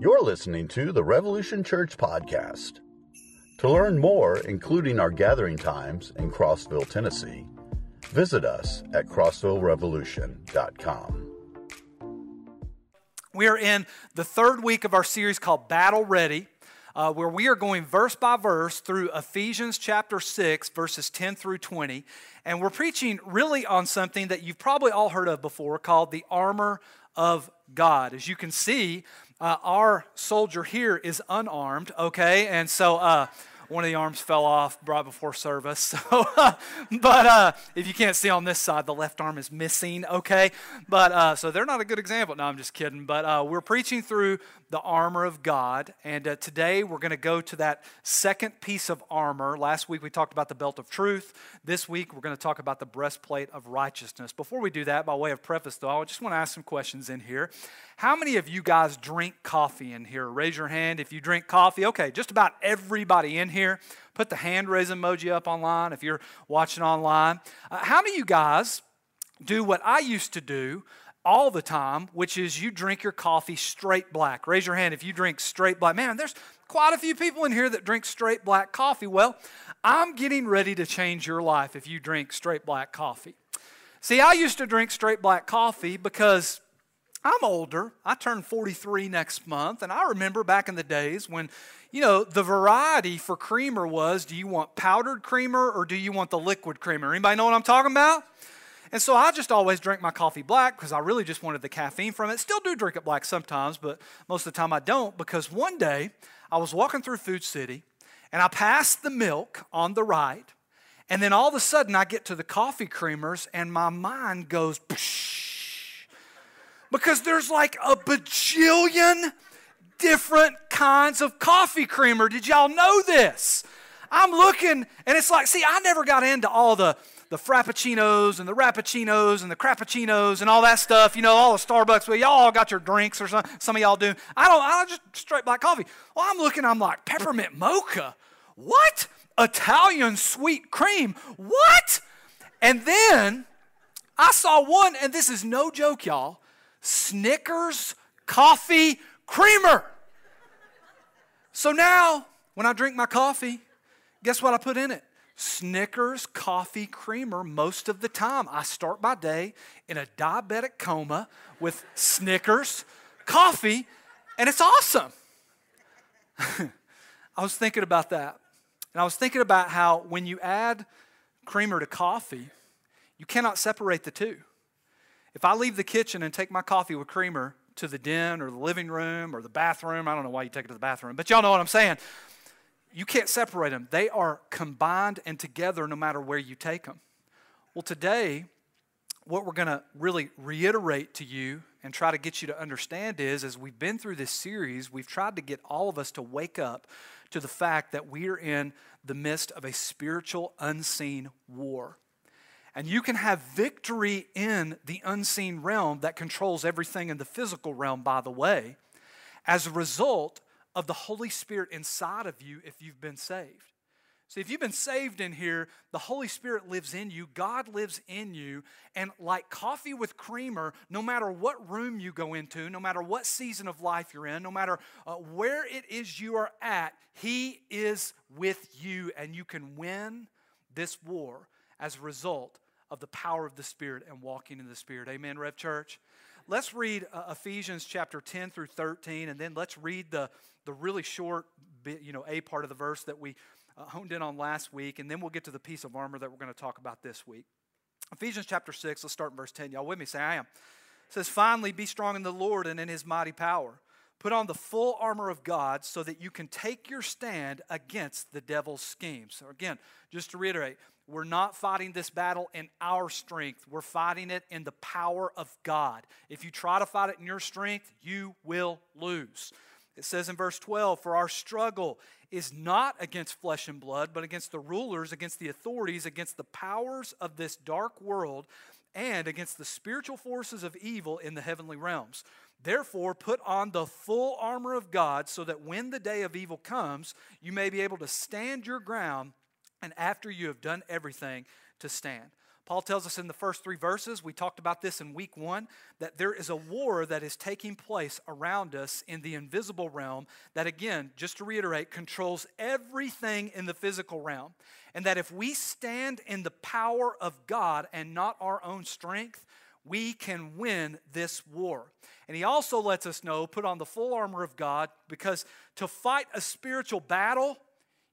You're listening to the Revolution Church Podcast. To learn more, including our gathering times in Crossville, Tennessee, visit us at crossvillerevolution.com. We are in the third week of our series called Battle Ready, uh, where we are going verse by verse through Ephesians chapter 6, verses 10 through 20. And we're preaching really on something that you've probably all heard of before called the armor of God. As you can see, uh, our soldier here is unarmed, okay? And so, uh, one of the arms fell off right before service. So, but uh, if you can't see on this side, the left arm is missing. Okay, but uh, so they're not a good example. No, I'm just kidding. But uh, we're preaching through the armor of God, and uh, today we're going to go to that second piece of armor. Last week we talked about the belt of truth. This week we're going to talk about the breastplate of righteousness. Before we do that, by way of preface, though, I just want to ask some questions in here. How many of you guys drink coffee in here? Raise your hand if you drink coffee. Okay, just about everybody in here. Put the hand raise emoji up online if you're watching online. Uh, how many of you guys do what I used to do all the time, which is you drink your coffee straight black? Raise your hand if you drink straight black. Man, there's quite a few people in here that drink straight black coffee. Well, I'm getting ready to change your life if you drink straight black coffee. See, I used to drink straight black coffee because I'm older. I turn 43 next month, and I remember back in the days when, you know, the variety for creamer was do you want powdered creamer or do you want the liquid creamer? Anybody know what I'm talking about? And so I just always drink my coffee black because I really just wanted the caffeine from it. Still do drink it black sometimes, but most of the time I don't because one day I was walking through Food City and I passed the milk on the right, and then all of a sudden I get to the coffee creamers and my mind goes, because there's like a bajillion different kinds of coffee creamer. Did y'all know this? I'm looking, and it's like, see, I never got into all the the frappuccinos and the rappuccinos and the crappuccinos and all that stuff. You know, all the Starbucks. Well, y'all all got your drinks or something. Some of y'all do. I don't. I just straight black coffee. Well, I'm looking. I'm like peppermint mocha. What? Italian sweet cream. What? And then I saw one, and this is no joke, y'all. Snickers coffee creamer. So now, when I drink my coffee, guess what I put in it? Snickers coffee creamer most of the time. I start my day in a diabetic coma with Snickers coffee, and it's awesome. I was thinking about that. And I was thinking about how when you add creamer to coffee, you cannot separate the two. If I leave the kitchen and take my coffee with creamer to the den or the living room or the bathroom, I don't know why you take it to the bathroom, but y'all know what I'm saying. You can't separate them. They are combined and together no matter where you take them. Well, today, what we're going to really reiterate to you and try to get you to understand is as we've been through this series, we've tried to get all of us to wake up to the fact that we are in the midst of a spiritual, unseen war. And you can have victory in the unseen realm that controls everything in the physical realm, by the way, as a result of the Holy Spirit inside of you if you've been saved. See, if you've been saved in here, the Holy Spirit lives in you, God lives in you, and like coffee with creamer, no matter what room you go into, no matter what season of life you're in, no matter uh, where it is you are at, He is with you, and you can win this war as a result of the power of the Spirit and walking in the Spirit. Amen, Rev Church? Let's read uh, Ephesians chapter 10 through 13, and then let's read the, the really short, bit, you know, A part of the verse that we uh, honed in on last week, and then we'll get to the piece of armor that we're going to talk about this week. Ephesians chapter 6, let's start in verse 10. Y'all with me? Say, I am. It says, Finally, be strong in the Lord and in his mighty power. Put on the full armor of God so that you can take your stand against the devil's schemes. So, again, just to reiterate, we're not fighting this battle in our strength. We're fighting it in the power of God. If you try to fight it in your strength, you will lose. It says in verse 12, For our struggle is not against flesh and blood, but against the rulers, against the authorities, against the powers of this dark world, and against the spiritual forces of evil in the heavenly realms. Therefore, put on the full armor of God so that when the day of evil comes, you may be able to stand your ground and after you have done everything, to stand. Paul tells us in the first three verses, we talked about this in week one, that there is a war that is taking place around us in the invisible realm that, again, just to reiterate, controls everything in the physical realm. And that if we stand in the power of God and not our own strength, we can win this war. And he also lets us know put on the full armor of God because to fight a spiritual battle,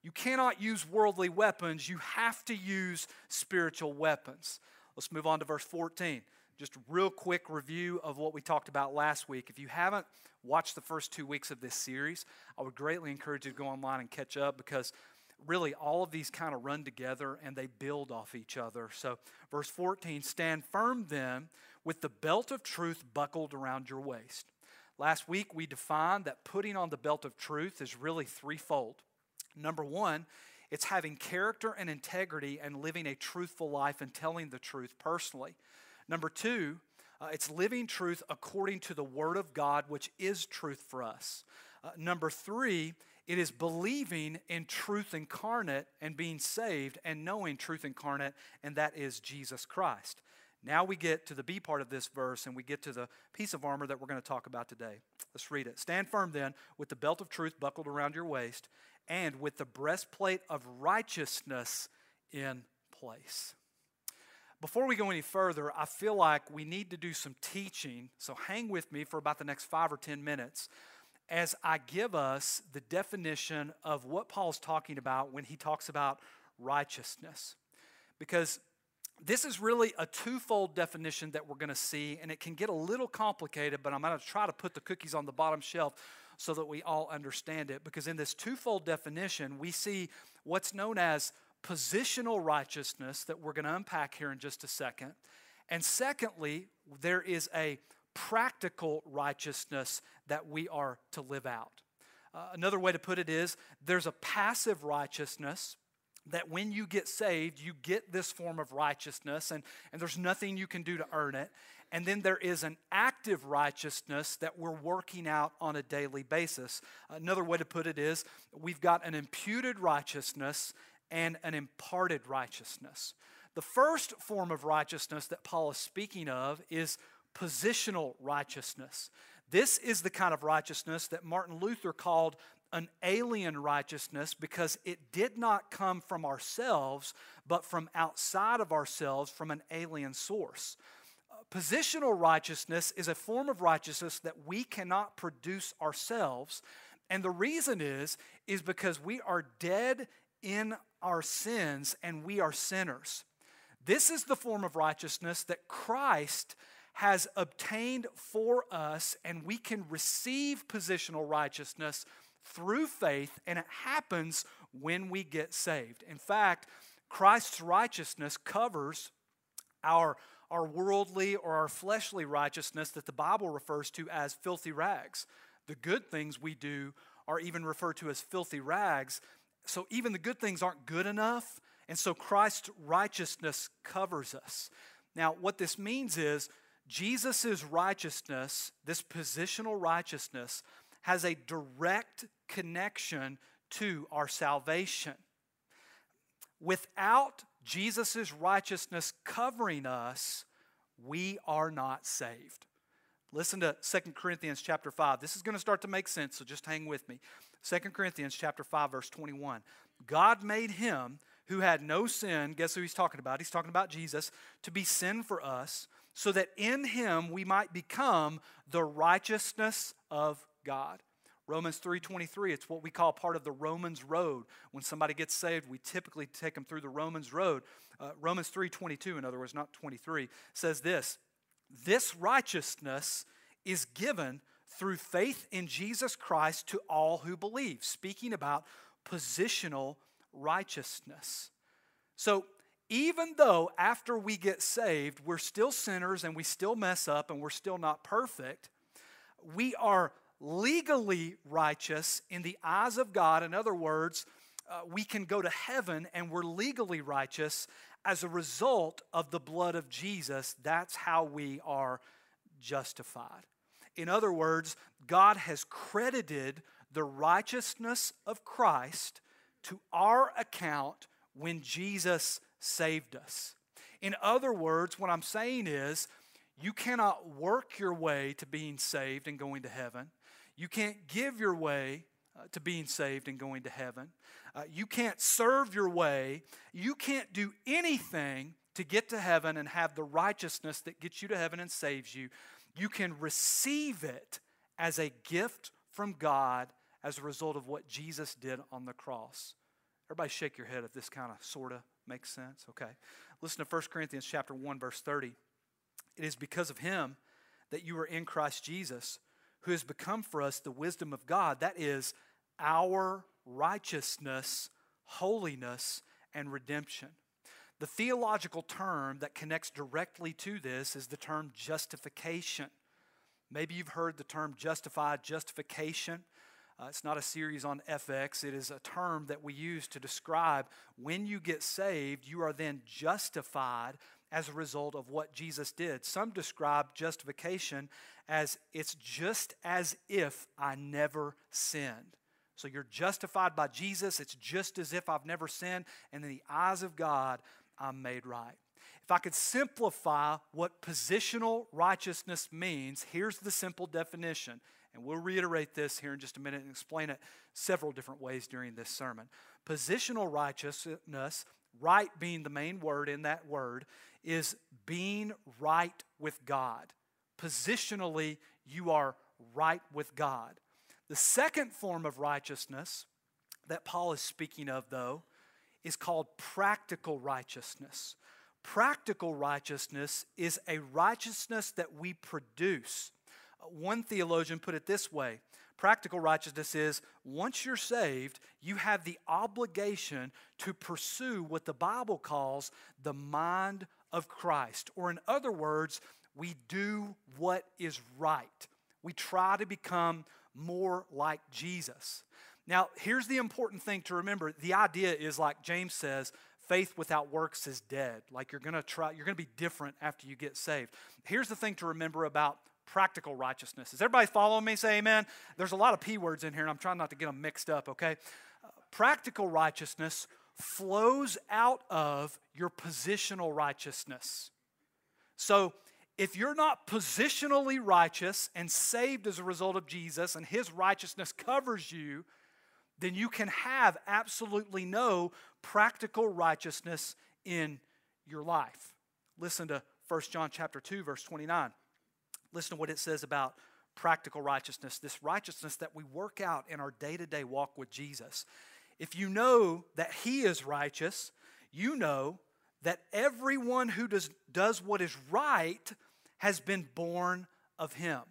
you cannot use worldly weapons, you have to use spiritual weapons. Let's move on to verse 14. Just real quick review of what we talked about last week. If you haven't watched the first two weeks of this series, I would greatly encourage you to go online and catch up because really all of these kind of run together and they build off each other. So, verse 14 stand firm then with the belt of truth buckled around your waist. Last week we defined that putting on the belt of truth is really threefold. Number one, it's having character and integrity and living a truthful life and telling the truth personally. Number two, uh, it's living truth according to the Word of God, which is truth for us. Uh, number three, it is believing in truth incarnate and being saved and knowing truth incarnate, and that is Jesus Christ. Now we get to the B part of this verse and we get to the piece of armor that we're going to talk about today. Let's read it. Stand firm then with the belt of truth buckled around your waist and with the breastplate of righteousness in place. Before we go any further, I feel like we need to do some teaching, so hang with me for about the next five or ten minutes as I give us the definition of what Paul's talking about when he talks about righteousness. Because this is really a twofold definition that we're going to see, and it can get a little complicated, but I'm going to try to put the cookies on the bottom shelf so that we all understand it. Because in this twofold definition, we see what's known as positional righteousness that we're going to unpack here in just a second. And secondly, there is a practical righteousness that we are to live out. Uh, another way to put it is there's a passive righteousness that when you get saved, you get this form of righteousness, and, and there's nothing you can do to earn it. And then there is an active righteousness that we're working out on a daily basis. Another way to put it is we've got an imputed righteousness and an imparted righteousness. The first form of righteousness that Paul is speaking of is positional righteousness. This is the kind of righteousness that Martin Luther called an alien righteousness because it did not come from ourselves, but from outside of ourselves, from an alien source. Positional righteousness is a form of righteousness that we cannot produce ourselves. And the reason is, is because we are dead in our sins and we are sinners. This is the form of righteousness that Christ has obtained for us, and we can receive positional righteousness through faith, and it happens when we get saved. In fact, Christ's righteousness covers our, our worldly or our fleshly righteousness that the Bible refers to as filthy rags. The good things we do are even referred to as filthy rags. So even the good things aren't good enough. And so Christ's righteousness covers us. Now, what this means is Jesus' righteousness, this positional righteousness, has a direct connection to our salvation. Without Jesus' righteousness covering us, we are not saved. Listen to 2 Corinthians chapter 5. This is going to start to make sense, so just hang with me. 2 Corinthians chapter 5 verse 21. God made him who had no sin, guess who he's talking about? He's talking about Jesus, to be sin for us so that in him we might become the righteousness of God. Romans 3:23 it's what we call part of the Romans road. When somebody gets saved, we typically take them through the Romans road. Uh, Romans 3:22 in other words, not 23 says this, this righteousness is given through faith in Jesus Christ to all who believe, speaking about positional righteousness. So even though after we get saved, we're still sinners and we still mess up and we're still not perfect, we are legally righteous in the eyes of God. In other words, uh, we can go to heaven and we're legally righteous as a result of the blood of Jesus. That's how we are justified. In other words, God has credited the righteousness of Christ to our account when Jesus saved us. In other words, what I'm saying is, you cannot work your way to being saved and going to heaven. You can't give your way uh, to being saved and going to heaven. Uh, you can't serve your way. You can't do anything to get to heaven and have the righteousness that gets you to heaven and saves you. You can receive it as a gift from God as a result of what Jesus did on the cross. Everybody shake your head if this kind of sort of makes sense. Okay. Listen to 1 Corinthians chapter 1 verse 30. It is because of him that you are in Christ Jesus, who has become for us the wisdom of God. That is our righteousness, holiness, and redemption. The theological term that connects directly to this is the term justification. Maybe you've heard the term justified, justification. Uh, it's not a series on FX. It is a term that we use to describe when you get saved, you are then justified as a result of what Jesus did. Some describe justification as it's just as if I never sinned. So you're justified by Jesus. It's just as if I've never sinned. And in the eyes of God, I'm made right. If I could simplify what positional righteousness means, here's the simple definition and we'll reiterate this here in just a minute and explain it several different ways during this sermon. Positional righteousness, right being the main word in that word, is being right with God. Positionally, you are right with God. The second form of righteousness that Paul is speaking of, though, is called practical righteousness. Practical righteousness is a righteousness that we produce uh, one theologian put it this way practical righteousness is once you're saved, you have the obligation to pursue what the Bible calls the mind of Christ. Or, in other words, we do what is right. We try to become more like Jesus. Now, here's the important thing to remember the idea is like James says, faith without works is dead. Like you're going to try you're going to be different after you get saved. Here's the thing to remember about practical righteousness. Is everybody following me? Say amen. There's a lot of P words in here, and I'm trying not to get them mixed up, okay? Uh, practical righteousness flows out of your positional righteousness. So, if you're not positionally righteous and saved as a result of Jesus and his righteousness covers you, then you can have absolutely no practical righteousness in your life. Listen to 1 John chapter 2 verse 29. Listen to what it says about practical righteousness, this righteousness that we work out in our day to day walk with Jesus. If you know that He is righteous, you know that everyone who does, does what is right has been born of Him.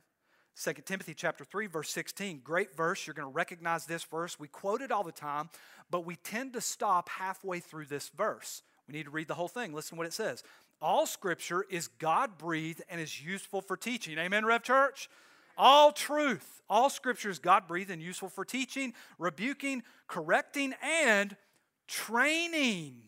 2 Timothy chapter 3 verse 16 great verse you're going to recognize this verse we quote it all the time but we tend to stop halfway through this verse we need to read the whole thing listen to what it says all scripture is God breathed and is useful for teaching. Amen, Rev Church? All truth, all scriptures God breathed and useful for teaching, rebuking, correcting, and training.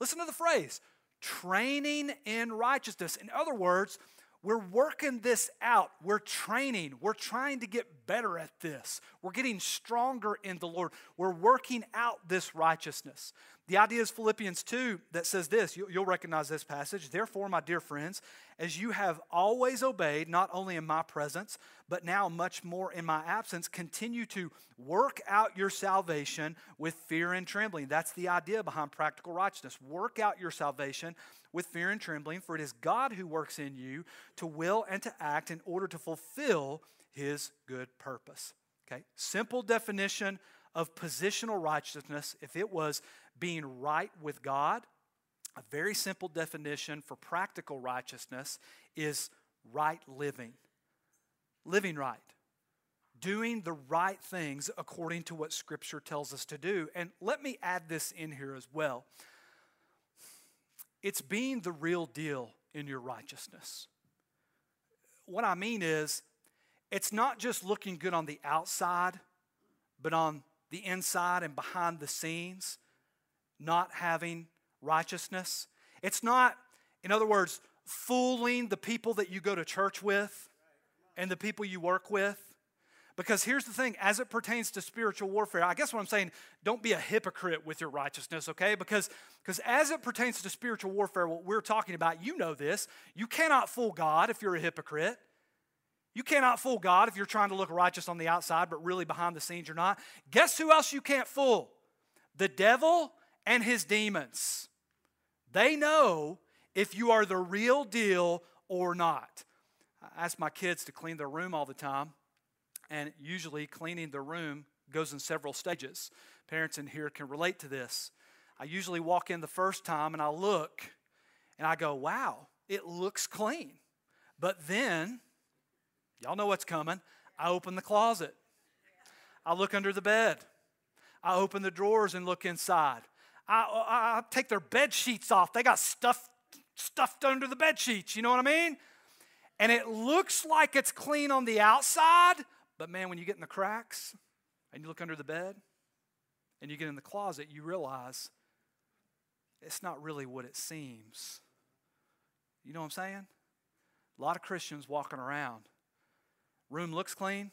Listen to the phrase training in righteousness. In other words, we're working this out. We're training. We're trying to get better at this. We're getting stronger in the Lord. We're working out this righteousness. The idea is Philippians 2 that says this. You'll recognize this passage. Therefore, my dear friends, as you have always obeyed, not only in my presence, but now much more in my absence, continue to work out your salvation with fear and trembling. That's the idea behind practical righteousness. Work out your salvation with fear and trembling, for it is God who works in you to will and to act in order to fulfill his good purpose. Okay? Simple definition of positional righteousness, if it was being right with God, a very simple definition for practical righteousness is right living. Living right. Doing the right things according to what Scripture tells us to do. And let me add this in here as well. It's being the real deal in your righteousness. What I mean is, it's not just looking good on the outside, but on the inside and behind the scenes, not having righteousness. It's not, in other words, fooling the people that you go to church with and the people you work with, Because here's the thing as it pertains to spiritual warfare, I guess what I'm saying, don't be a hypocrite with your righteousness, okay? Because, because as it pertains to spiritual warfare, what we're talking about, you know this. You cannot fool God if you're a hypocrite. You cannot fool God if you're trying to look righteous on the outside, but really behind the scenes you're not. Guess who else you can't fool? The devil and his demons. They know if you are the real deal or not. I ask my kids to clean their room all the time. And usually, cleaning the room goes in several stages. Parents in here can relate to this. I usually walk in the first time and I look and I go, wow, it looks clean. But then, y'all know what's coming. I open the closet, I look under the bed, I open the drawers and look inside. I, I, take their bed sheets off. They got stuff stuffed under the bed sheets. You know what I mean? And it looks like it's clean on the outside, but man, when you get in the cracks and you look under the bed and you get in the closet, you realize it's not really what it seems. You know what I'm saying? A lot of Christians walking around. Room looks clean,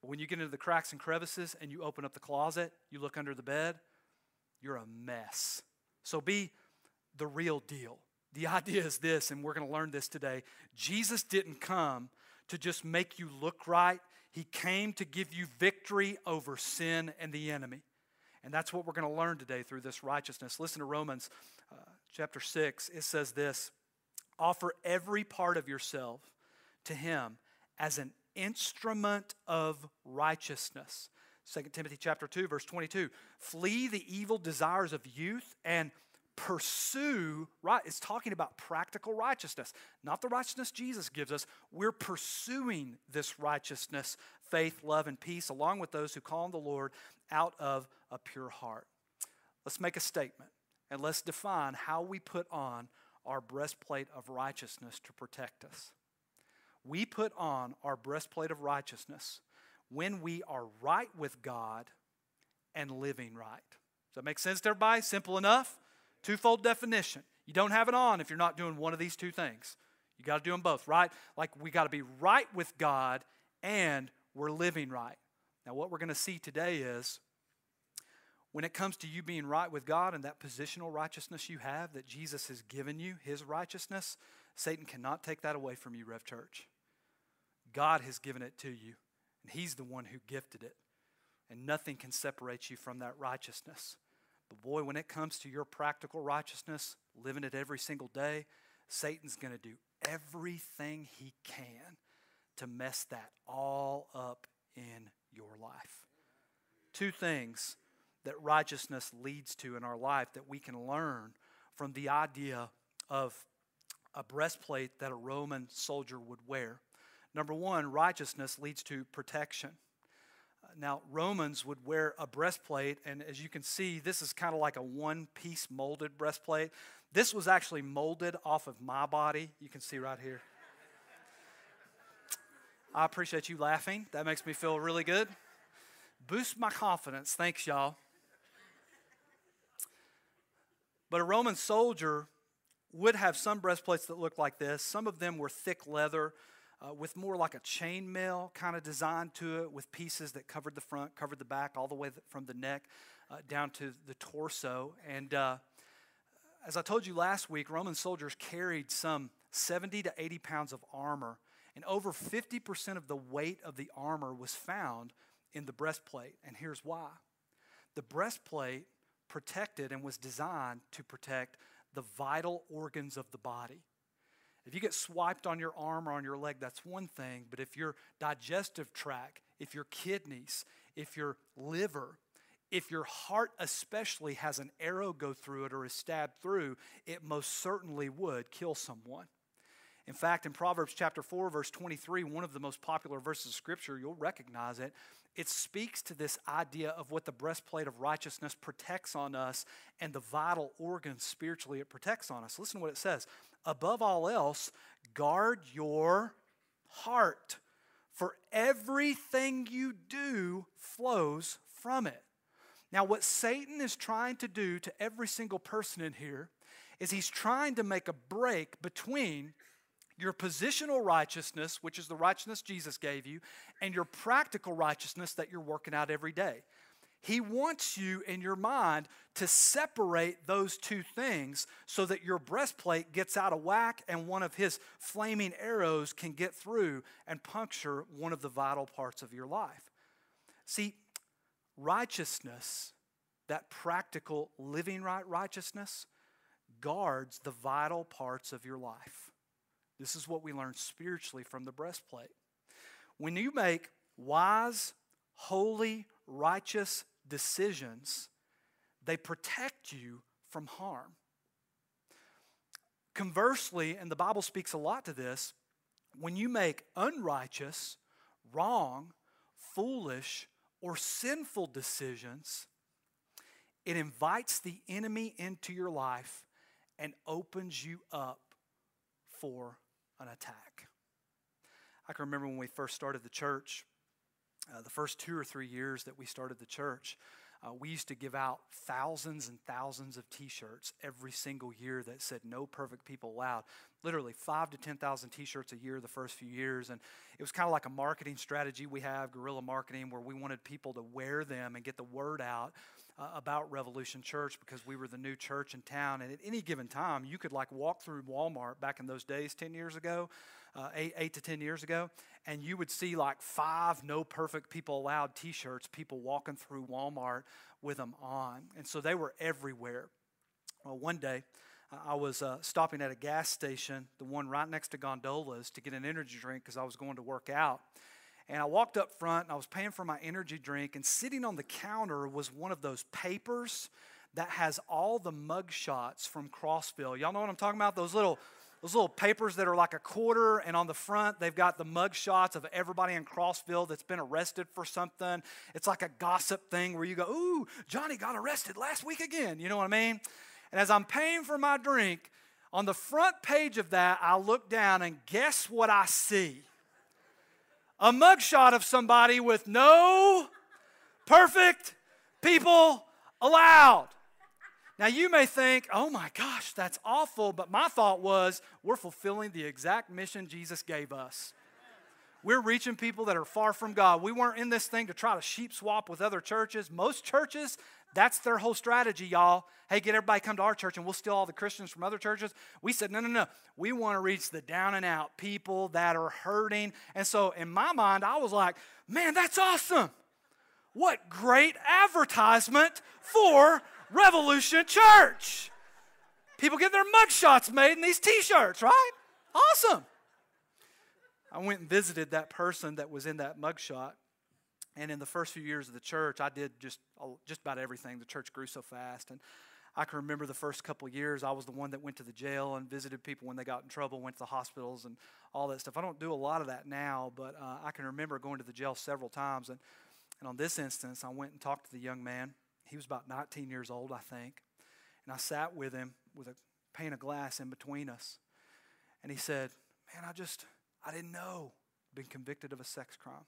but when you get into the cracks and crevices and you open up the closet, you look under the bed, you're a mess. So be the real deal. The idea is this, and we're going to learn this today Jesus didn't come to just make you look right, He came to give you victory over sin and the enemy. And that's what we're going to learn today through this righteousness. Listen to Romans uh, chapter 6. It says this Offer every part of yourself to Him as an instrument of righteousness. 2 Timothy chapter 2 verse 22 flee the evil desires of youth and pursue right it's talking about practical righteousness not the righteousness jesus gives us. We're pursuing this righteousness faith love and peace along with those who call on the lord out of a pure heart. Let's make a statement and let's define how we put on our breastplate of righteousness to protect us. We put on our breastplate of righteousness when we are right with god and living right does that make sense to everybody simple enough Twofold definition. You don't have it on if you're not doing one of these two things. You got to do them both, right? Like we got to be right with God and we're living right. Now, what we're going to see today is when it comes to you being right with God and that positional righteousness you have that Jesus has given you, his righteousness, Satan cannot take that away from you, Rev Church. God has given it to you, and he's the one who gifted it. And nothing can separate you from that righteousness. But boy, when it comes to your practical righteousness, living it every single day, Satan's going to do everything he can to mess that all up in your life. Two things that righteousness leads to in our life that we can learn from the idea of a breastplate that a Roman soldier would wear. Number one, righteousness leads to protection. Now, Romans would wear a breastplate, and as you can see, this is kind of like a one piece molded breastplate. This was actually molded off of my body. You can see right here. I appreciate you laughing. That makes me feel really good. Boost my confidence. Thanks, y'all. But a Roman soldier would have some breastplates that looked like this. Some of them were thick leather uh, with more like a chainmail kind of design to it, with pieces that covered the front, covered the back, all the way from the neck uh, down to the torso. And uh, as I told you last week, Roman soldiers carried some 70 to 80 pounds of armor, and over 50% of the weight of the armor was found in the breastplate. And here's why the breastplate protected and was designed to protect the vital organs of the body. If you get swiped on your arm or on your leg, that's one thing. But if your digestive tract, if your kidneys, if your liver, if your heart especially has an arrow go through it or is stabbed through, it most certainly would kill someone. In fact, in Proverbs chapter 4, verse 23, one of the most popular verses of Scripture, you'll recognize it. It speaks to this idea of what the breastplate of righteousness protects on us and the vital organs spiritually it protects on us. Listen to what it says above all else, guard your heart, for everything you do flows from it. Now, what Satan is trying to do to every single person in here is he's trying to make a break between your positional righteousness, which is the righteousness Jesus gave you, and your practical righteousness that you're working out every day. He wants you in your mind to separate those two things so that your breastplate gets out of whack and one of his flaming arrows can get through and puncture one of the vital parts of your life. See, righteousness, that practical living right righteousness, guards the vital parts of your life. This is what we learn spiritually from the breastplate. When you make wise, holy, righteous decisions, they protect you from harm. Conversely, and the Bible speaks a lot to this, when you make unrighteous, wrong, foolish, or sinful decisions, it invites the enemy into your life and opens you up for an attack. I can remember when we first started the church, uh, the first two or three years that we started the church, uh, we used to give out thousands and thousands of T-shirts every single year that said "No perfect people allowed." Literally five to ten thousand T-shirts a year the first few years, and it was kind of like a marketing strategy we have, guerrilla marketing, where we wanted people to wear them and get the word out uh, about Revolution Church because we were the new church in town. And at any given time, you could like walk through Walmart back in those days, ten years ago, uh, eight, eight to 10 years ago, and you would see like five no perfect people allowed t shirts, people walking through Walmart with them on. And so they were everywhere. Well, one day, uh, I was uh, stopping at a gas station, the one right next to Gondolas, to get an energy drink because I was going to work out. And I walked up front and I was paying for my energy drink, and sitting on the counter was one of those papers that has all the mug shots from Crossville. Y'all know what I'm talking about? Those little those little papers that are like a quarter, and on the front, they've got the mug shots of everybody in Crossville that's been arrested for something. It's like a gossip thing where you go, Ooh, Johnny got arrested last week again. You know what I mean? And as I'm paying for my drink, on the front page of that, I look down and guess what I see? A mugshot of somebody with no perfect people allowed. Now, you may think, oh my gosh, that's awful, but my thought was, we're fulfilling the exact mission Jesus gave us. We're reaching people that are far from God. We weren't in this thing to try to sheep swap with other churches. Most churches, that's their whole strategy, y'all. Hey, get everybody come to our church and we'll steal all the Christians from other churches. We said, no, no, no. We want to reach the down and out people that are hurting. And so in my mind, I was like, man, that's awesome. What great advertisement for Revolution Church. People get their mugshots made in these t shirts, right? Awesome. I went and visited that person that was in that mugshot. And in the first few years of the church, I did just, just about everything. The church grew so fast. And I can remember the first couple years, I was the one that went to the jail and visited people when they got in trouble, went to the hospitals and all that stuff. I don't do a lot of that now, but uh, I can remember going to the jail several times. And, and on this instance, I went and talked to the young man he was about 19 years old, I think. And I sat with him with a pane of glass in between us. And he said, Man, I just, I didn't know. Been convicted of a sex crime.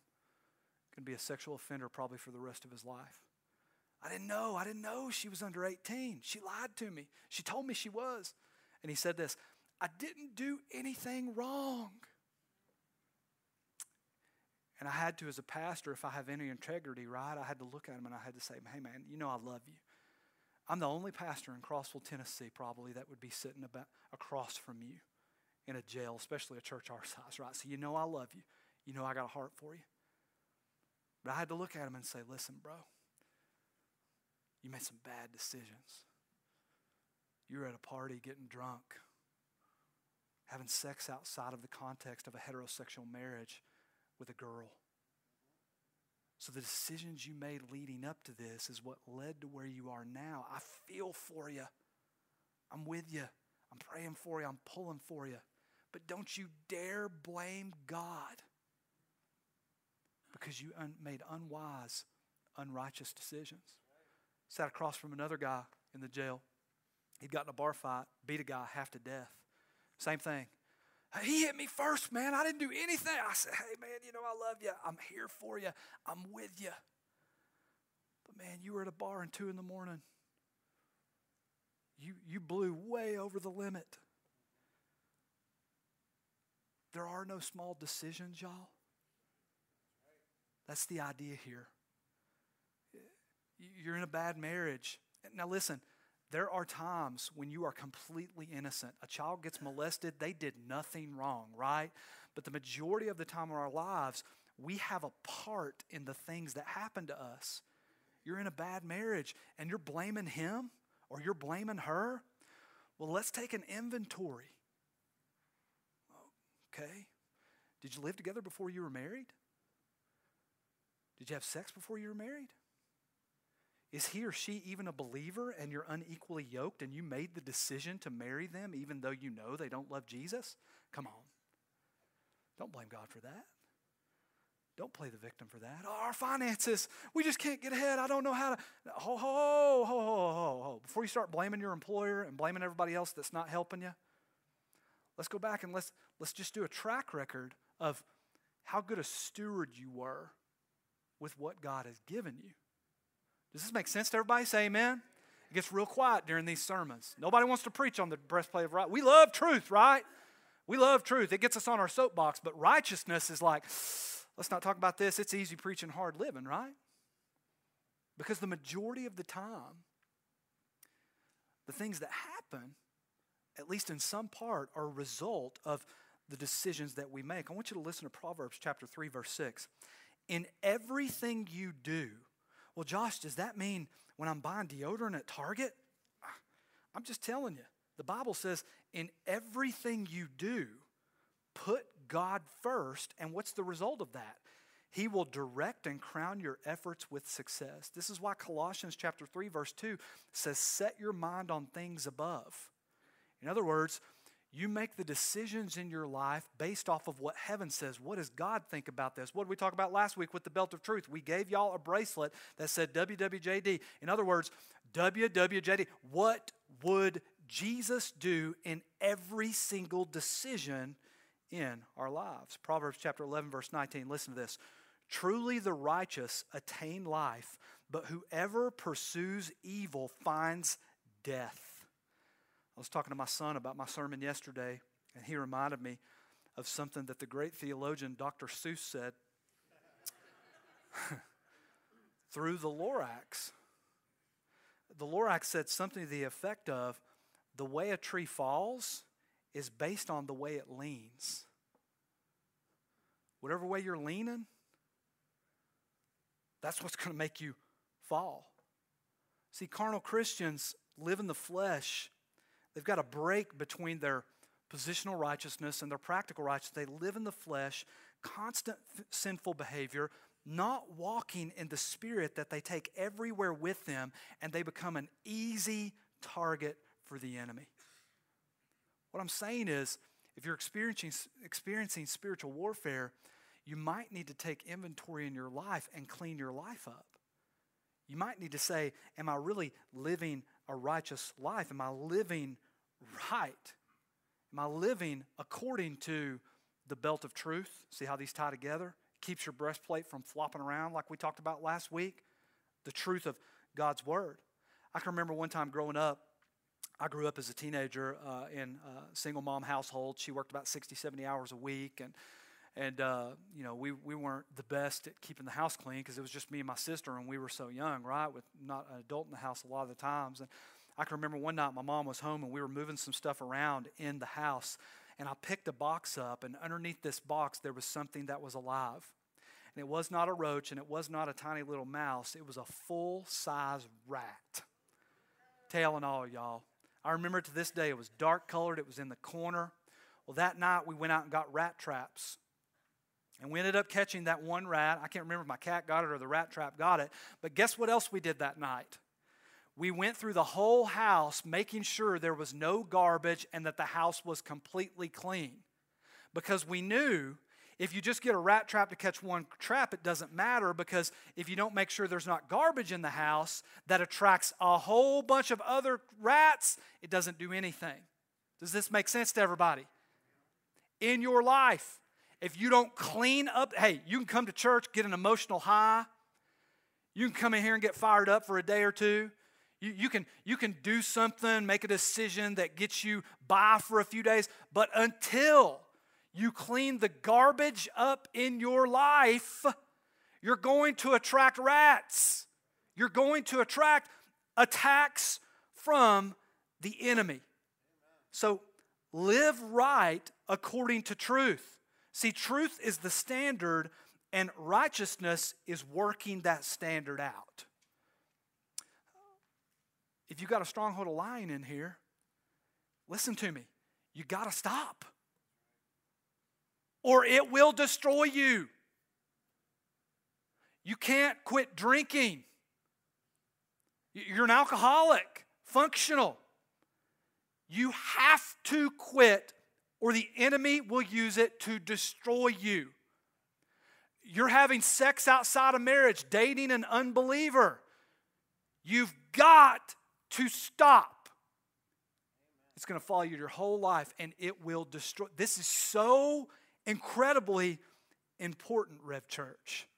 Going to be a sexual offender probably for the rest of his life. I didn't know. I didn't know she was under 18. She lied to me. She told me she was. And he said this I didn't do anything wrong. And I had to, as a pastor, if I have any integrity, right, I had to look at him and I had to say, hey, man, you know I love you. I'm the only pastor in Crossville, Tennessee, probably, that would be sitting about across from you in a jail, especially a church our size, right? So you know I love you. You know I got a heart for you. But I had to look at him and say, listen, bro, you made some bad decisions. You were at a party getting drunk, having sex outside of the context of a heterosexual marriage with a girl. So the decisions you made leading up to this is what led to where you are now. I feel for you. I'm with you. I'm praying for you. I'm pulling for you. But don't you dare blame God because you un- made unwise, unrighteous decisions. Sat across from another guy in the jail. He'd gotten a bar fight, beat a guy half to death. Same thing. He hit me first, man. I didn't do anything. I said, hey, man, you know, I love you. I'm here for you. I'm with you. But, man, you were at a bar in 2 in the morning. You, you blew way over the limit. There are no small decisions, y'all. That's the idea here. You're in a bad marriage. Now, listen, there are times when you are completely innocent. A child gets molested, they did nothing wrong, right? But the majority of the time in our lives, we have a part in the things that happen to us. You're in a bad marriage and you're blaming him or you're blaming her. Well, let's take an inventory. Okay. Did you live together before you were married? Did you have sex before you were married? Is he or she even a believer and you're unequally yoked and you made the decision to marry them even though you know they don't love Jesus? Come on. Don't blame God for that. Don't play the victim for that. Oh, our finances, we just can't get ahead. I don't know how to. Ho, ho, ho, ho, ho, ho. Before you start blaming your employer and blaming everybody else that's not helping you, let's go back and let's, let's just do a track record of how good a steward you were with what God has given you. Does this make sense to everybody? Say amen. It gets real quiet during these sermons. Nobody wants to preach on the breastplate of right. We love truth, right? We love truth. It gets us on our soapbox, but righteousness is like, let's not talk about this. It's easy preaching, hard living, right? Because the majority of the time, the things that happen, at least in some part, are a result of the decisions that we make. I want you to listen to Proverbs chapter 3, verse 6. In everything you do, well, Josh, does that mean when I'm buying deodorant at Target? Ah, I'm just telling you. The Bible says, in everything you do, put God first. And what's the result of that? He will direct and crown your efforts with success. This is why Colossians chapter 3 verse 2 says set your mind on things above. In other words, you make the decisions in your life based off of what heaven says. What does God think about this? What did we talk about last week with the belt of truth? We gave y'all a bracelet that said WWJD. In other words, WWJD. What would Jesus do in every single decision in our lives? Proverbs chapter 11, verse 19. Listen to this. Truly the righteous attain life, but whoever pursues evil finds death. I was talking to my son about my sermon yesterday, and he reminded me of something that the great theologian Dr. Seuss said through the Lorax. The Lorax said something to the effect of the way a tree falls is based on the way it leans. Whatever way you're leaning, that's what's going to make you fall. See, carnal Christians live in the flesh They've got a break between their positional righteousness and their practical righteousness. They live in the flesh, constant f- sinful behavior, not walking in the spirit that they take everywhere with them, and they become an easy target for the enemy. What I'm saying is, if you're experiencing, experiencing spiritual warfare, you might need to take inventory in your life and clean your life up. You might need to say, Am I really living a righteous life? Am I living right? Am I living according to the belt of truth? See how these tie together? keeps your breastplate from flopping around like we talked about last week. The truth of God's word. I can remember one time growing up, I grew up as a teenager uh, in a single mom household. She worked about 60, 70 hours a week. And, and uh, you know, we, we weren't the best at keeping the house clean because it was just me and my sister, and we were so young, right, with not an adult in the house a lot of the times. And I can remember one night my mom was home and we were moving some stuff around in the house. And I picked a box up, and underneath this box, there was something that was alive. And it was not a roach and it was not a tiny little mouse, it was a full size rat. Tail and all, y'all. I remember to this day, it was dark colored, it was in the corner. Well, that night we went out and got rat traps. And we ended up catching that one rat. I can't remember if my cat got it or the rat trap got it. But guess what else we did that night? we went through the whole house making sure there was no garbage and that the house was completely clean. Because we knew if you just get a rat trap to catch one trap, it doesn't matter because if you don't make sure there's not garbage in the house that attracts a whole bunch of other rats, it doesn't do anything. Does this make sense to everybody? In your life, if you don't clean up, hey, you can come to church, get an emotional high. You can come in here and get fired up for a day or two. You, you, can, you can do something, make a decision that gets you by for a few days, but until you clean the garbage up in your life, you're going to attract rats. You're going to attract attacks from the enemy. So live right according to truth. See, truth is the standard, and righteousness is working that standard out. If you've got a stronghold of lying in here, listen to me. You got to stop, or it will destroy you. You can't quit drinking. You're an alcoholic, functional. You have to quit, or the enemy will use it to destroy you. You're having sex outside of marriage, dating an unbeliever. You've got to stop. It's going to follow you your whole life and it will destroy. This is so incredibly important, Rev Church.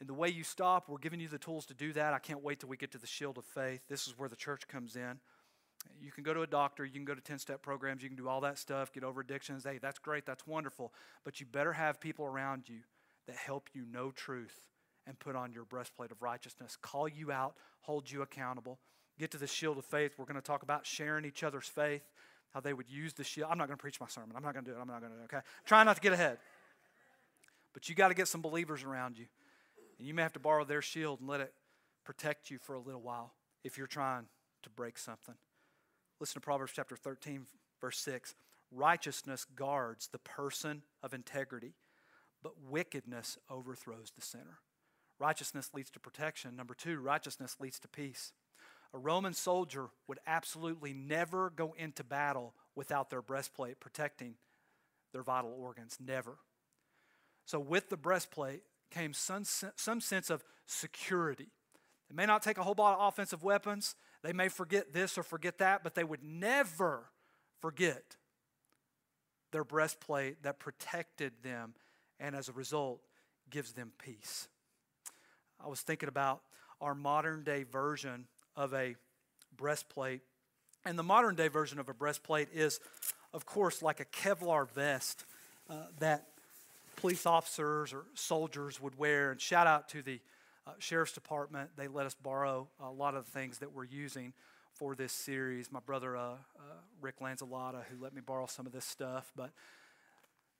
And the way you stop, we're giving you the tools to do that. I can't wait till we get to the shield of faith. This is where the church comes in. You can go to a doctor, you can go to 10 step programs, you can do all that stuff, get over addictions. Hey, that's great, that's wonderful. But you better have people around you that help you know truth and put on your breastplate of righteousness, call you out, hold you accountable. Get to the shield of faith. We're going to talk about sharing each other's faith, how they would use the shield. I'm not going to preach my sermon. I'm not going to do it. I'm not going to do it, okay? Try not to get ahead. But you got to get some believers around you. And you may have to borrow their shield and let it protect you for a little while if you're trying to break something. Listen to Proverbs chapter 13, verse 6. Righteousness guards the person of integrity, but wickedness overthrows the sinner. Righteousness leads to protection. Number two, righteousness leads to peace. A Roman soldier would absolutely never go into battle without their breastplate protecting their vital organs. Never. So, with the breastplate came some, some sense of security. It may not take a whole lot of offensive weapons, they may forget this or forget that, but they would never forget their breastplate that protected them and as a result gives them peace. I was thinking about our modern day version of a breastplate. And the modern day version of a breastplate is, of course, like a Kevlar vest uh, that police officers or soldiers would wear. And shout out to the uh, Sheriff's Department. They let us borrow a lot of the things that we're using for this series. My brother, uh, uh, Rick Lanzalotta, who let me borrow some of this stuff. But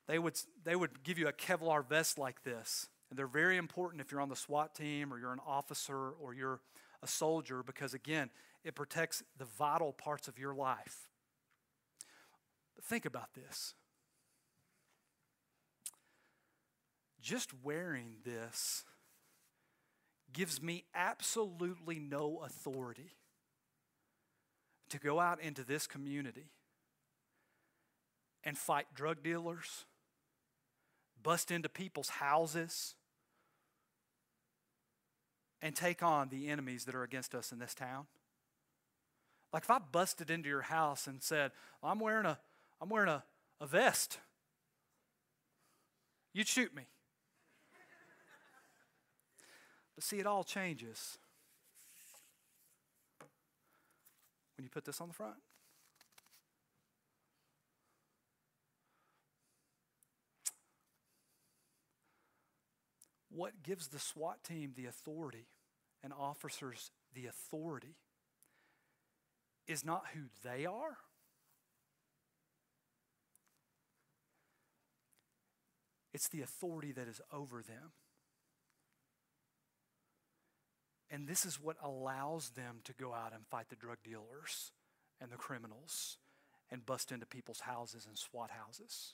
they would, they would give you a Kevlar vest like this. And they're very important if you're on the SWAT team or you're an officer or you're a soldier because, again, it protects the vital parts of your life. But think about this. Just wearing this gives me absolutely no authority to go out into this community and fight drug dealers, bust into people's houses, and take on the enemies that are against us in this town? Like if I busted into your house and said, I'm wearing a I'm wearing a, a vest, you'd shoot me. But see, it all changes when you put this on the front. What gives the SWAT team the authority and officers the authority is not who they are. It's the authority that is over them. And this is what allows them to go out and fight the drug dealers and the criminals and bust into people's houses and SWAT houses.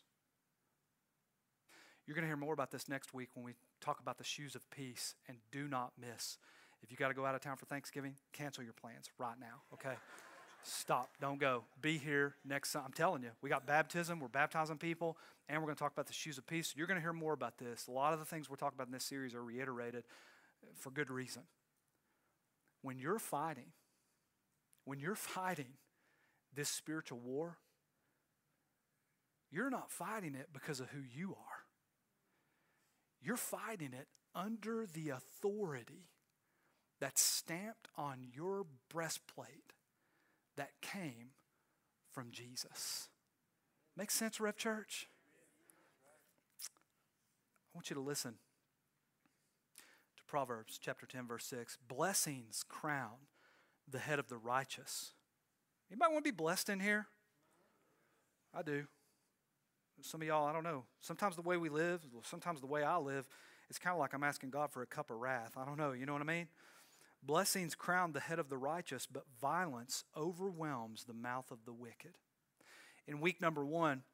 You're going to hear more about this next week when we talk about the shoes of peace. And do not miss. If you got to go out of town for Thanksgiving, cancel your plans right now, okay? Stop. Don't go. Be here next time. I'm telling you, we got baptism. We're baptizing people, and we're going to talk about the shoes of peace. You're going to hear more about this. A lot of the things we're talking about in this series are reiterated for good reason. When you're fighting, when you're fighting this spiritual war, you're not fighting it because of who you are. You're fighting it under the authority that's stamped on your breastplate that came from Jesus. Makes sense, Rev Church? I want you to listen Proverbs chapter 10, verse 6. Blessings crown the head of the righteous. Anybody want to be blessed in here? I do. Some of y'all, I don't know. Sometimes the way we live, sometimes the way I live, it's kind of like I'm asking God for a cup of wrath. I don't know. You know what I mean? Blessings crown the head of the righteous, but violence overwhelms the mouth of the wicked. In week number one,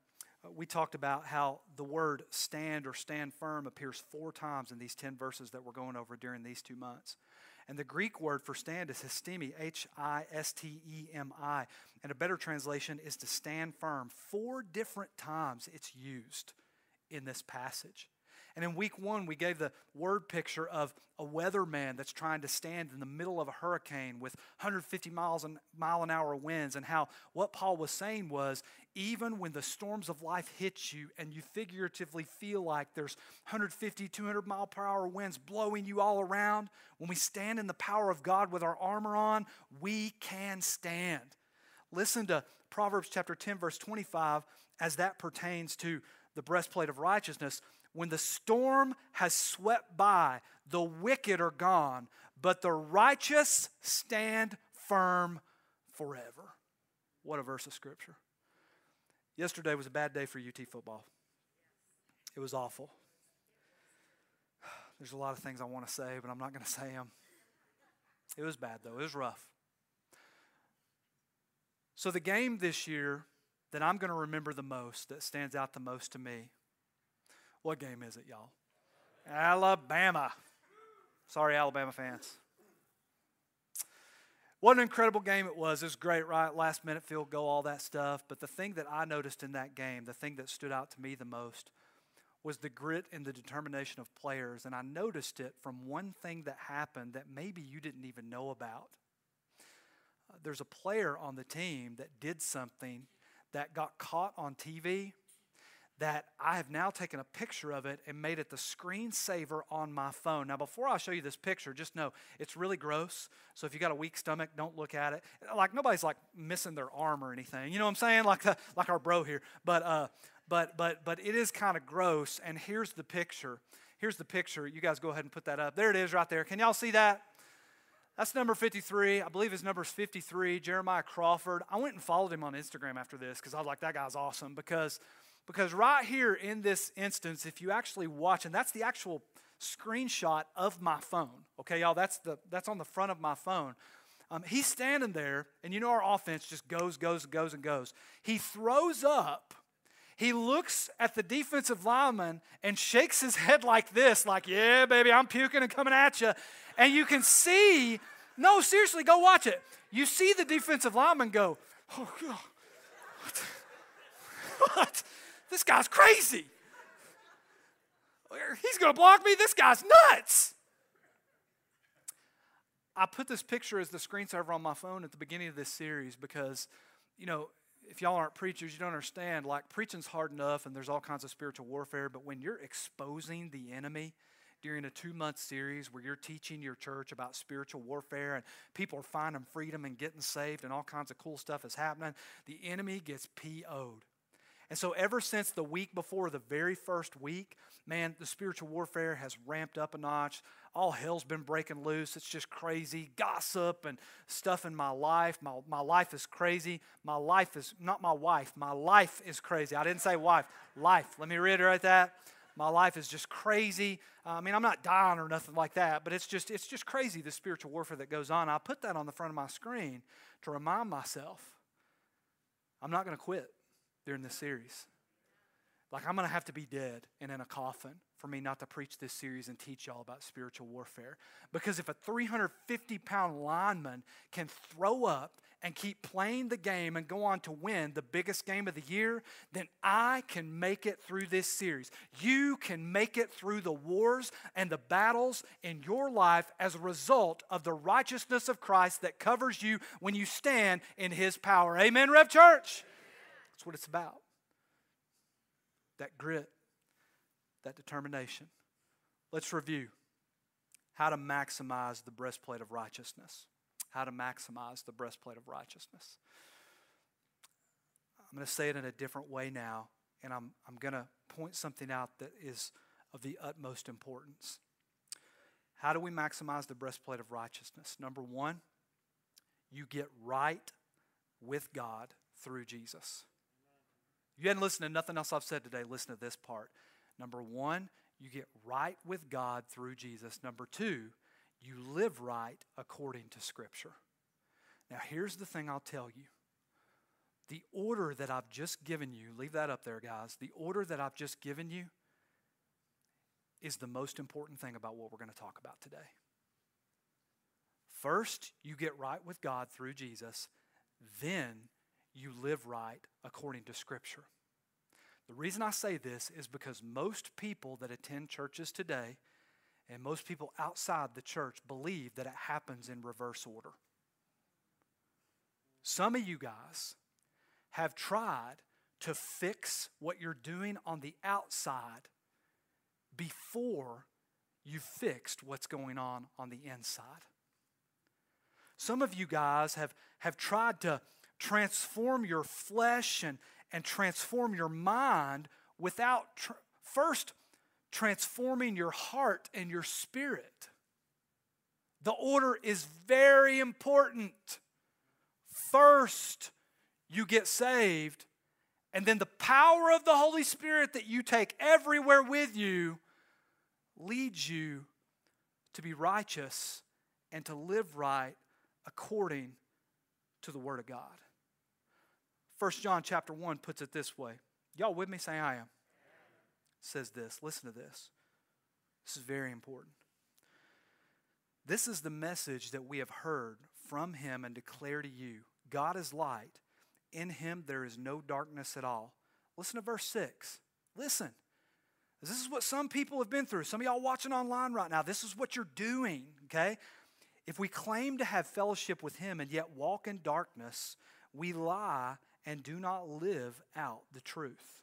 Uh, we talked about how the word stand or stand firm appears four times in these 10 verses that we're going over during these two months. And the Greek word for stand is histemi, H I S T E M I. And a better translation is to stand firm. Four different times it's used in this passage. And in week one, we gave the word picture of a weatherman that's trying to stand in the middle of a hurricane with 150 miles an mile an hour winds, and how what Paul was saying was even when the storms of life hit you and you figuratively feel like there's 150, 200 mile per hour winds blowing you all around, when we stand in the power of God with our armor on, we can stand. Listen to Proverbs chapter 10, verse 25, as that pertains to the breastplate of righteousness. When the storm has swept by, the wicked are gone, but the righteous stand firm forever. What a verse of scripture. Yesterday was a bad day for UT football. It was awful. There's a lot of things I want to say, but I'm not going to say them. It was bad, though. It was rough. So, the game this year that I'm going to remember the most, that stands out the most to me, what game is it, y'all? Alabama. Sorry, Alabama fans. What an incredible game it was. It was great, right? Last minute field goal, all that stuff. But the thing that I noticed in that game, the thing that stood out to me the most, was the grit and the determination of players. And I noticed it from one thing that happened that maybe you didn't even know about. There's a player on the team that did something that got caught on TV that I have now taken a picture of it and made it the screensaver on my phone. Now, before I show you this picture, just know it's really gross. So if you got a weak stomach, don't look at it. Like nobody's like missing their arm or anything. You know what I'm saying? Like the, like our bro here. But uh, but but but it is kind of gross. And here's the picture. Here's the picture. You guys go ahead and put that up. There it is, right there. Can y'all see that? That's number 53. I believe his number is 53, Jeremiah Crawford. I went and followed him on Instagram after this because I was like, that guy's awesome. Because because right here in this instance, if you actually watch, and that's the actual screenshot of my phone, okay, y'all, that's, the, that's on the front of my phone. Um, he's standing there, and you know our offense just goes, goes, goes, and goes. He throws up. He looks at the defensive lineman and shakes his head like this, like, yeah, baby, I'm puking and coming at you. And you can see, no, seriously, go watch it. You see the defensive lineman go, oh, God. What? what? This guy's crazy. He's going to block me. This guy's nuts. I put this picture as the screensaver on my phone at the beginning of this series because, you know, if y'all aren't preachers, you don't understand. Like, preaching's hard enough and there's all kinds of spiritual warfare, but when you're exposing the enemy, during a two month series where you're teaching your church about spiritual warfare and people are finding freedom and getting saved and all kinds of cool stuff is happening, the enemy gets PO'd. And so, ever since the week before, the very first week, man, the spiritual warfare has ramped up a notch. All hell's been breaking loose. It's just crazy. Gossip and stuff in my life. My, my life is crazy. My life is not my wife. My life is crazy. I didn't say wife, life. Let me reiterate that. My life is just crazy. Uh, I mean, I'm not dying or nothing like that, but it's just it's just crazy the spiritual warfare that goes on. I put that on the front of my screen to remind myself I'm not going to quit during this series. Like, I'm going to have to be dead and in a coffin for me not to preach this series and teach y'all about spiritual warfare. Because if a 350 pound lineman can throw up and keep playing the game and go on to win the biggest game of the year, then I can make it through this series. You can make it through the wars and the battles in your life as a result of the righteousness of Christ that covers you when you stand in His power. Amen, Rev Church? That's what it's about. That grit, that determination. Let's review how to maximize the breastplate of righteousness. How to maximize the breastplate of righteousness. I'm going to say it in a different way now, and I'm, I'm going to point something out that is of the utmost importance. How do we maximize the breastplate of righteousness? Number one, you get right with God through Jesus. You hadn't listened to nothing else I've said today, listen to this part. Number one, you get right with God through Jesus. Number two, you live right according to Scripture. Now, here's the thing I'll tell you the order that I've just given you, leave that up there, guys. The order that I've just given you is the most important thing about what we're going to talk about today. First, you get right with God through Jesus, then you live right according to Scripture. The reason I say this is because most people that attend churches today and most people outside the church believe that it happens in reverse order. Some of you guys have tried to fix what you're doing on the outside before you've fixed what's going on on the inside. Some of you guys have, have tried to transform your flesh and, and transform your mind without tr- first transforming your heart and your spirit. The order is very important. First, you get saved, and then the power of the Holy Spirit that you take everywhere with you leads you to be righteous and to live right according to the Word of God. 1 John chapter 1 puts it this way. Y'all with me? Say I am. says this. Listen to this. This is very important. This is the message that we have heard from him and declare to you. God is light. In him there is no darkness at all. Listen to verse 6. Listen. This is what some people have been through. Some of y'all watching online right now, this is what you're doing, okay? If we claim to have fellowship with him and yet walk in darkness, we lie and do not live out the truth.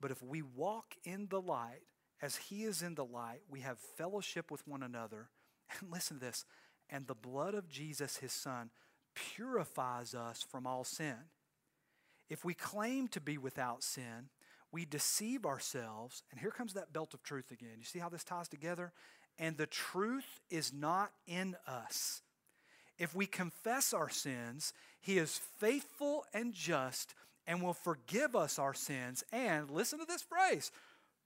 But if we walk in the light as he is in the light, we have fellowship with one another. And listen to this and the blood of Jesus, his son, purifies us from all sin. If we claim to be without sin, we deceive ourselves. And here comes that belt of truth again. You see how this ties together? And the truth is not in us. If we confess our sins, he is faithful and just and will forgive us our sins. And listen to this phrase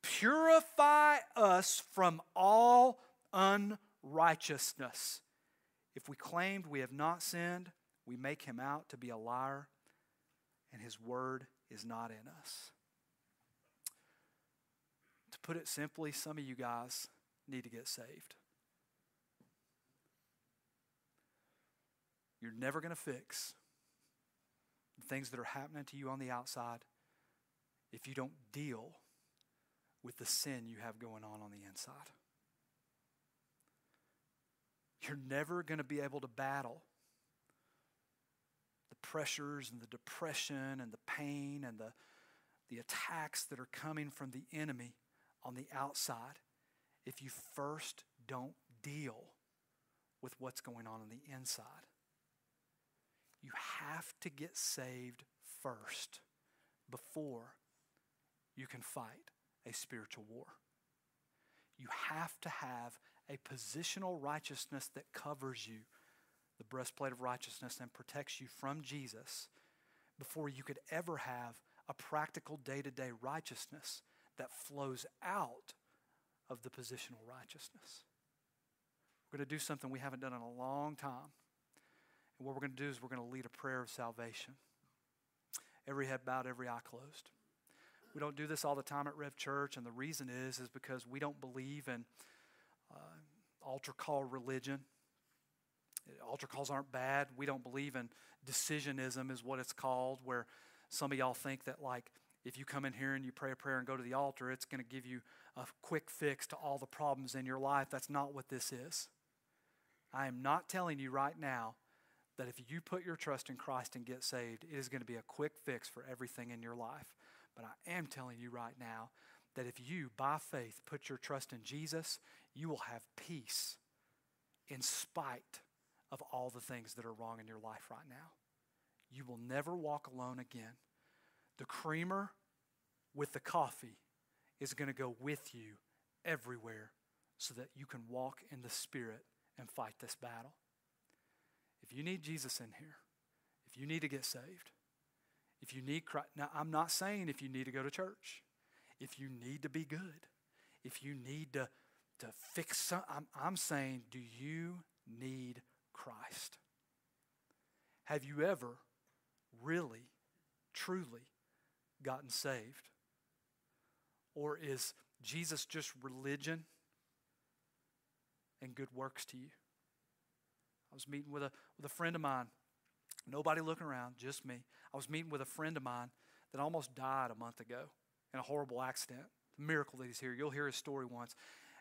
purify us from all unrighteousness. If we claimed we have not sinned, we make him out to be a liar, and his word is not in us. To put it simply, some of you guys need to get saved. You're never going to fix the things that are happening to you on the outside if you don't deal with the sin you have going on on the inside. You're never going to be able to battle the pressures and the depression and the pain and the, the attacks that are coming from the enemy on the outside if you first don't deal with what's going on on the inside. Have to get saved first before you can fight a spiritual war. You have to have a positional righteousness that covers you, the breastplate of righteousness, and protects you from Jesus before you could ever have a practical day to day righteousness that flows out of the positional righteousness. We're going to do something we haven't done in a long time. And what we're going to do is we're going to lead a prayer of salvation. Every head bowed, every eye closed. We don't do this all the time at Rev Church, and the reason is is because we don't believe in uh, altar call religion. Altar calls aren't bad. We don't believe in decisionism, is what it's called, where some of y'all think that like if you come in here and you pray a prayer and go to the altar, it's going to give you a quick fix to all the problems in your life. That's not what this is. I am not telling you right now that if you put your trust in Christ and get saved, it is going to be a quick fix for everything in your life. But I am telling you right now that if you, by faith, put your trust in Jesus, you will have peace in spite of all the things that are wrong in your life right now. You will never walk alone again. The creamer with the coffee is going to go with you everywhere so that you can walk in the Spirit and fight this battle. If you need Jesus in here, if you need to get saved, if you need Christ, now I'm not saying if you need to go to church, if you need to be good, if you need to, to fix some, I'm, I'm saying, do you need Christ? Have you ever really, truly gotten saved? Or is Jesus just religion and good works to you? I was meeting with a, with a friend of mine, nobody looking around, just me. I was meeting with a friend of mine that almost died a month ago in a horrible accident. The miracle that he's here. You'll hear his story once.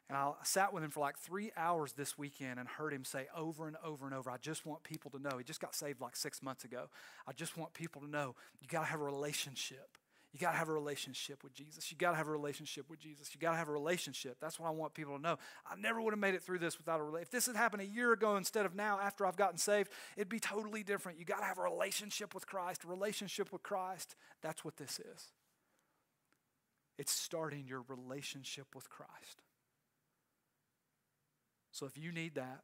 And I sat with him for like three hours this weekend and heard him say over and over and over, I just want people to know. He just got saved like six months ago. I just want people to know you got to have a relationship. You got to have a relationship with Jesus. You got to have a relationship with Jesus. You got to have a relationship. That's what I want people to know. I never would have made it through this without a relationship. If this had happened a year ago instead of now after I've gotten saved, it'd be totally different. You got to have a relationship with Christ. Relationship with Christ. That's what this is. It's starting your relationship with Christ. So if you need that,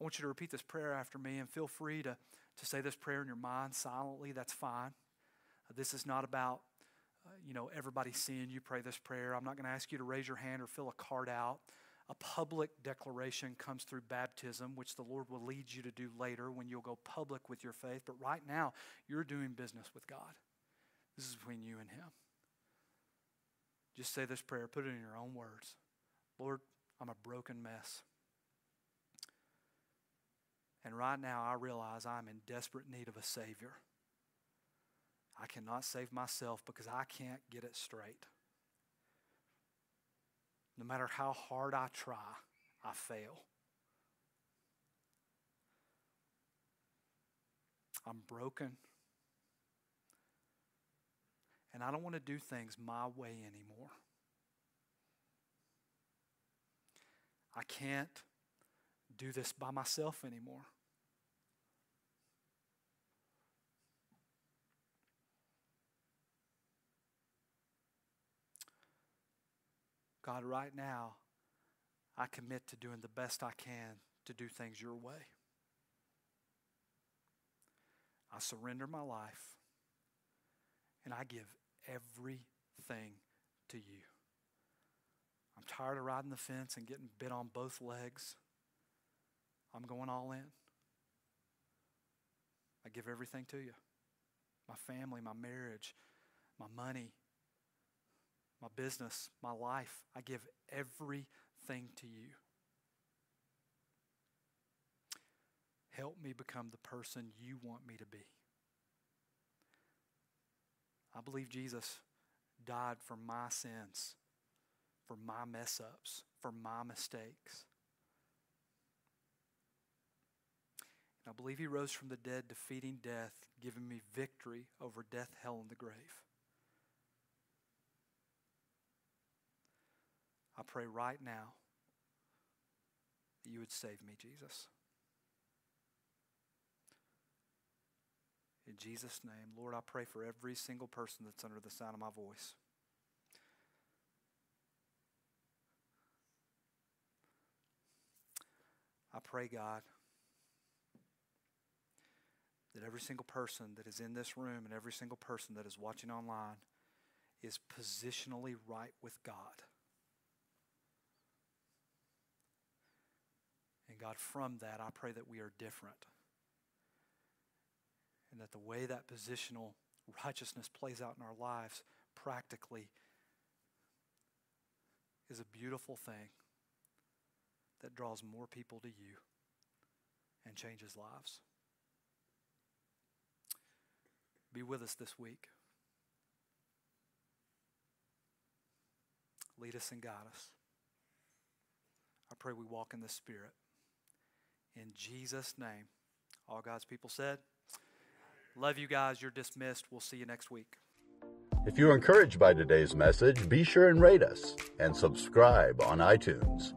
I want you to repeat this prayer after me and feel free to, to say this prayer in your mind silently. That's fine. This is not about, uh, you know, everybody seeing you pray this prayer. I'm not going to ask you to raise your hand or fill a card out. A public declaration comes through baptism, which the Lord will lead you to do later when you'll go public with your faith. But right now, you're doing business with God. This is between you and Him. Just say this prayer, put it in your own words. Lord, I'm a broken mess. And right now, I realize I'm in desperate need of a Savior. I cannot save myself because I can't get it straight. No matter how hard I try, I fail. I'm broken. And I don't want to do things my way anymore. I can't do this by myself anymore. God, right now, I commit to doing the best I can to do things your way. I surrender my life and I give everything to you. I'm tired of riding the fence and getting bit on both legs. I'm going all in. I give everything to you my family, my marriage, my money, my business, my life. I give everything to you. Help me become the person you want me to be. I believe Jesus died for my sins, for my mess ups, for my mistakes. And I believe he rose from the dead, defeating death, giving me victory over death, hell, and the grave. I pray right now that you would save me, Jesus. In Jesus' name, Lord, I pray for every single person that's under the sound of my voice. I pray, God, that every single person that is in this room and every single person that is watching online is positionally right with God. God, from that, I pray that we are different. And that the way that positional righteousness plays out in our lives practically is a beautiful thing that draws more people to you and changes lives. Be with us this week. Lead us and guide us. I pray we walk in the Spirit. In Jesus' name. All God's people said, Love you guys. You're dismissed. We'll see you next week. If you're encouraged by today's message, be sure and rate us and subscribe on iTunes.